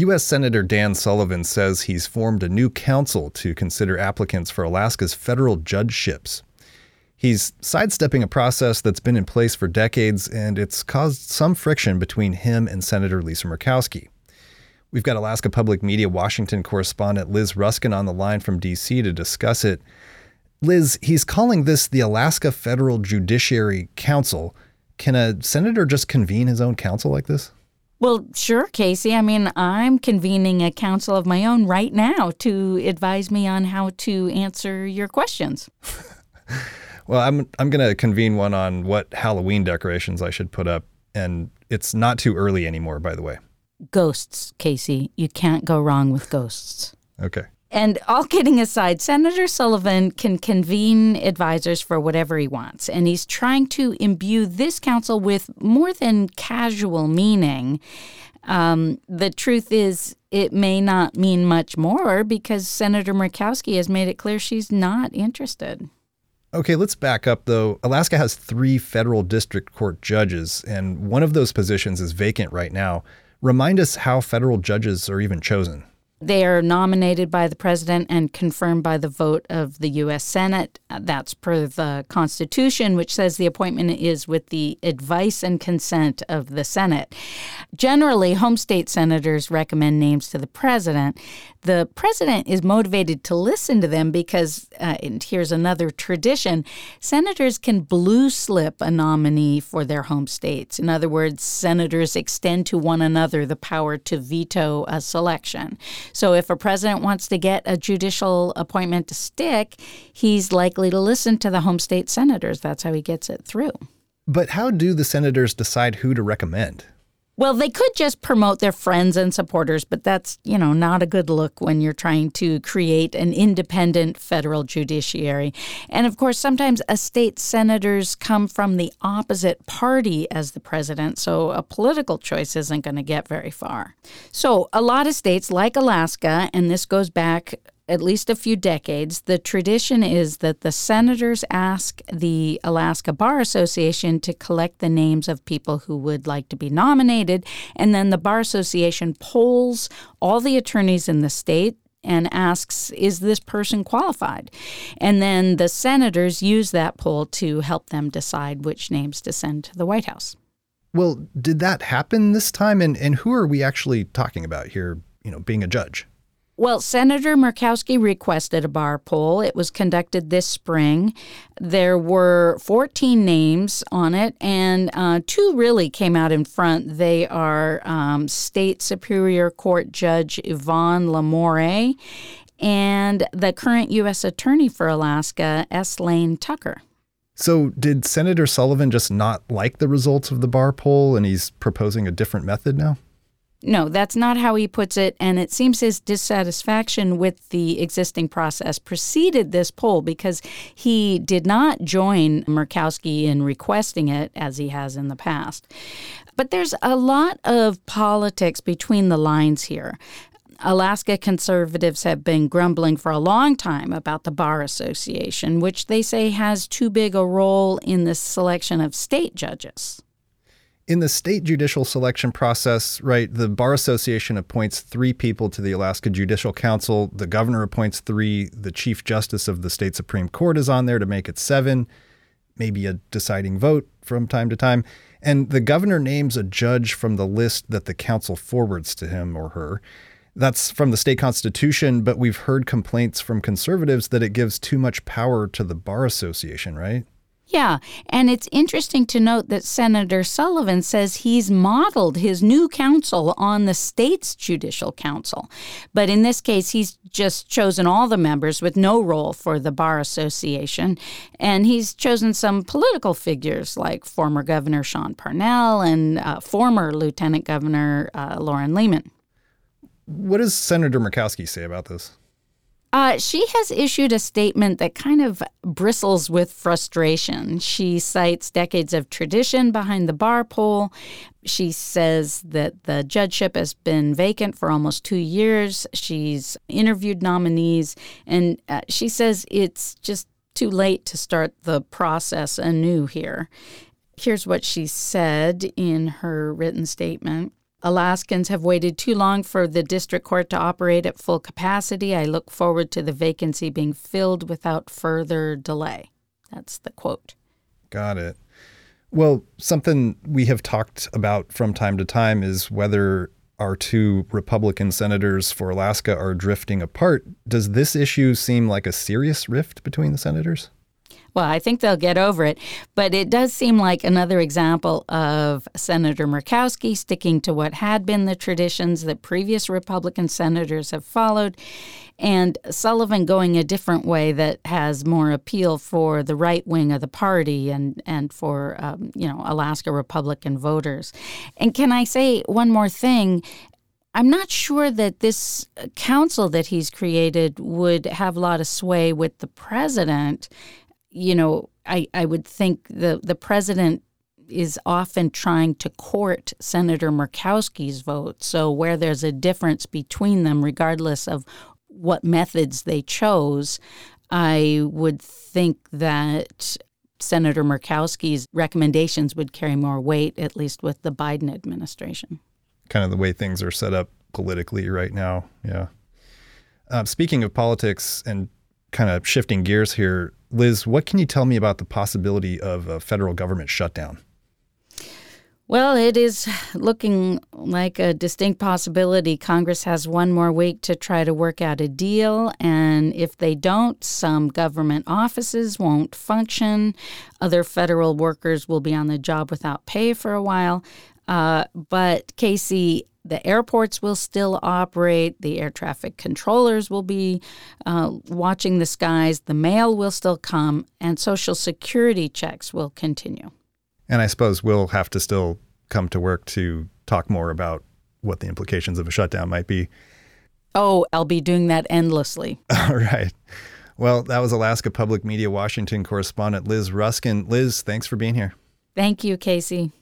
U.S. Senator Dan Sullivan says he's formed a new council to consider applicants for Alaska's federal judgeships. He's sidestepping a process that's been in place for decades, and it's caused some friction between him and Senator Lisa Murkowski. We've got Alaska Public Media Washington correspondent Liz Ruskin on the line from D.C. to discuss it. Liz, he's calling this the Alaska Federal Judiciary Council. Can a senator just convene his own council like this? Well, sure, Casey. I mean, I'm convening a council of my own right now to advise me on how to answer your questions. well, I'm I'm going to convene one on what Halloween decorations I should put up, and it's not too early anymore, by the way. Ghosts, Casey. You can't go wrong with ghosts. Okay. And all kidding aside, Senator Sullivan can convene advisors for whatever he wants. And he's trying to imbue this council with more than casual meaning. Um, the truth is, it may not mean much more because Senator Murkowski has made it clear she's not interested. Okay, let's back up though. Alaska has three federal district court judges, and one of those positions is vacant right now. Remind us how federal judges are even chosen. They are nominated by the president and confirmed by the vote of the U.S. Senate. That's per the Constitution, which says the appointment is with the advice and consent of the Senate. Generally, home state senators recommend names to the president. The president is motivated to listen to them because, uh, and here's another tradition senators can blue slip a nominee for their home states. In other words, senators extend to one another the power to veto a selection. So if a president wants to get a judicial appointment to stick, he's likely to listen to the home state senators. That's how he gets it through. But how do the senators decide who to recommend? Well, they could just promote their friends and supporters, but that's, you know, not a good look when you're trying to create an independent federal judiciary. And of course, sometimes a state senators come from the opposite party as the president, so a political choice isn't going to get very far. So, a lot of states like Alaska, and this goes back at least a few decades, the tradition is that the senators ask the Alaska Bar Association to collect the names of people who would like to be nominated, and then the Bar Association polls all the attorneys in the state and asks, Is this person qualified? And then the senators use that poll to help them decide which names to send to the White House. Well, did that happen this time? And, and who are we actually talking about here, you know, being a judge? Well, Senator Murkowski requested a bar poll. It was conducted this spring. There were 14 names on it, and uh, two really came out in front. They are um, State Superior Court Judge Yvonne Lamoureux and the current U.S. Attorney for Alaska, S. Lane Tucker. So, did Senator Sullivan just not like the results of the bar poll and he's proposing a different method now? No, that's not how he puts it. And it seems his dissatisfaction with the existing process preceded this poll because he did not join Murkowski in requesting it as he has in the past. But there's a lot of politics between the lines here. Alaska conservatives have been grumbling for a long time about the Bar Association, which they say has too big a role in the selection of state judges in the state judicial selection process, right, the Bar Association appoints three people to the Alaska Judicial Council. The governor appoints three. The Chief Justice of the state Supreme Court is on there to make it seven, maybe a deciding vote from time to time. And the governor names a judge from the list that the council forwards to him or her. That's from the state constitution, but we've heard complaints from conservatives that it gives too much power to the Bar Association, right? Yeah, and it's interesting to note that Senator Sullivan says he's modeled his new council on the state's judicial council. But in this case, he's just chosen all the members with no role for the Bar Association. And he's chosen some political figures like former Governor Sean Parnell and uh, former Lieutenant Governor uh, Loren Leman. What does Senator Murkowski say about this? Uh, she has issued a statement that kind of bristles with frustration. She cites decades of tradition behind the bar poll. She says that the judgeship has been vacant for almost two years. She's interviewed nominees, and uh, she says it's just too late to start the process anew here. Here's what she said in her written statement. Alaskans have waited too long for the district court to operate at full capacity. I look forward to the vacancy being filled without further delay. That's the quote. Got it. Well, something we have talked about from time to time is whether our two Republican senators for Alaska are drifting apart. Does this issue seem like a serious rift between the senators? Well, I think they'll get over it. But it does seem like another example of Senator Murkowski sticking to what had been the traditions that previous Republican senators have followed, and Sullivan going a different way that has more appeal for the right wing of the party and, and for, um, you know, Alaska Republican voters. And can I say one more thing? I'm not sure that this council that he's created would have a lot of sway with the president you know, I, I would think the, the president is often trying to court Senator Murkowski's vote. So, where there's a difference between them, regardless of what methods they chose, I would think that Senator Murkowski's recommendations would carry more weight, at least with the Biden administration. Kind of the way things are set up politically right now. Yeah. Uh, speaking of politics and kind of shifting gears here, Liz, what can you tell me about the possibility of a federal government shutdown? Well, it is looking like a distinct possibility. Congress has one more week to try to work out a deal. And if they don't, some government offices won't function. Other federal workers will be on the job without pay for a while. Uh, but Casey, the airports will still operate, the air traffic controllers will be uh, watching the skies, the mail will still come, and Social Security checks will continue. And I suppose we'll have to still come to work to talk more about what the implications of a shutdown might be. Oh, I'll be doing that endlessly. All right. Well, that was Alaska Public Media Washington correspondent Liz Ruskin. Liz, thanks for being here. Thank you, Casey.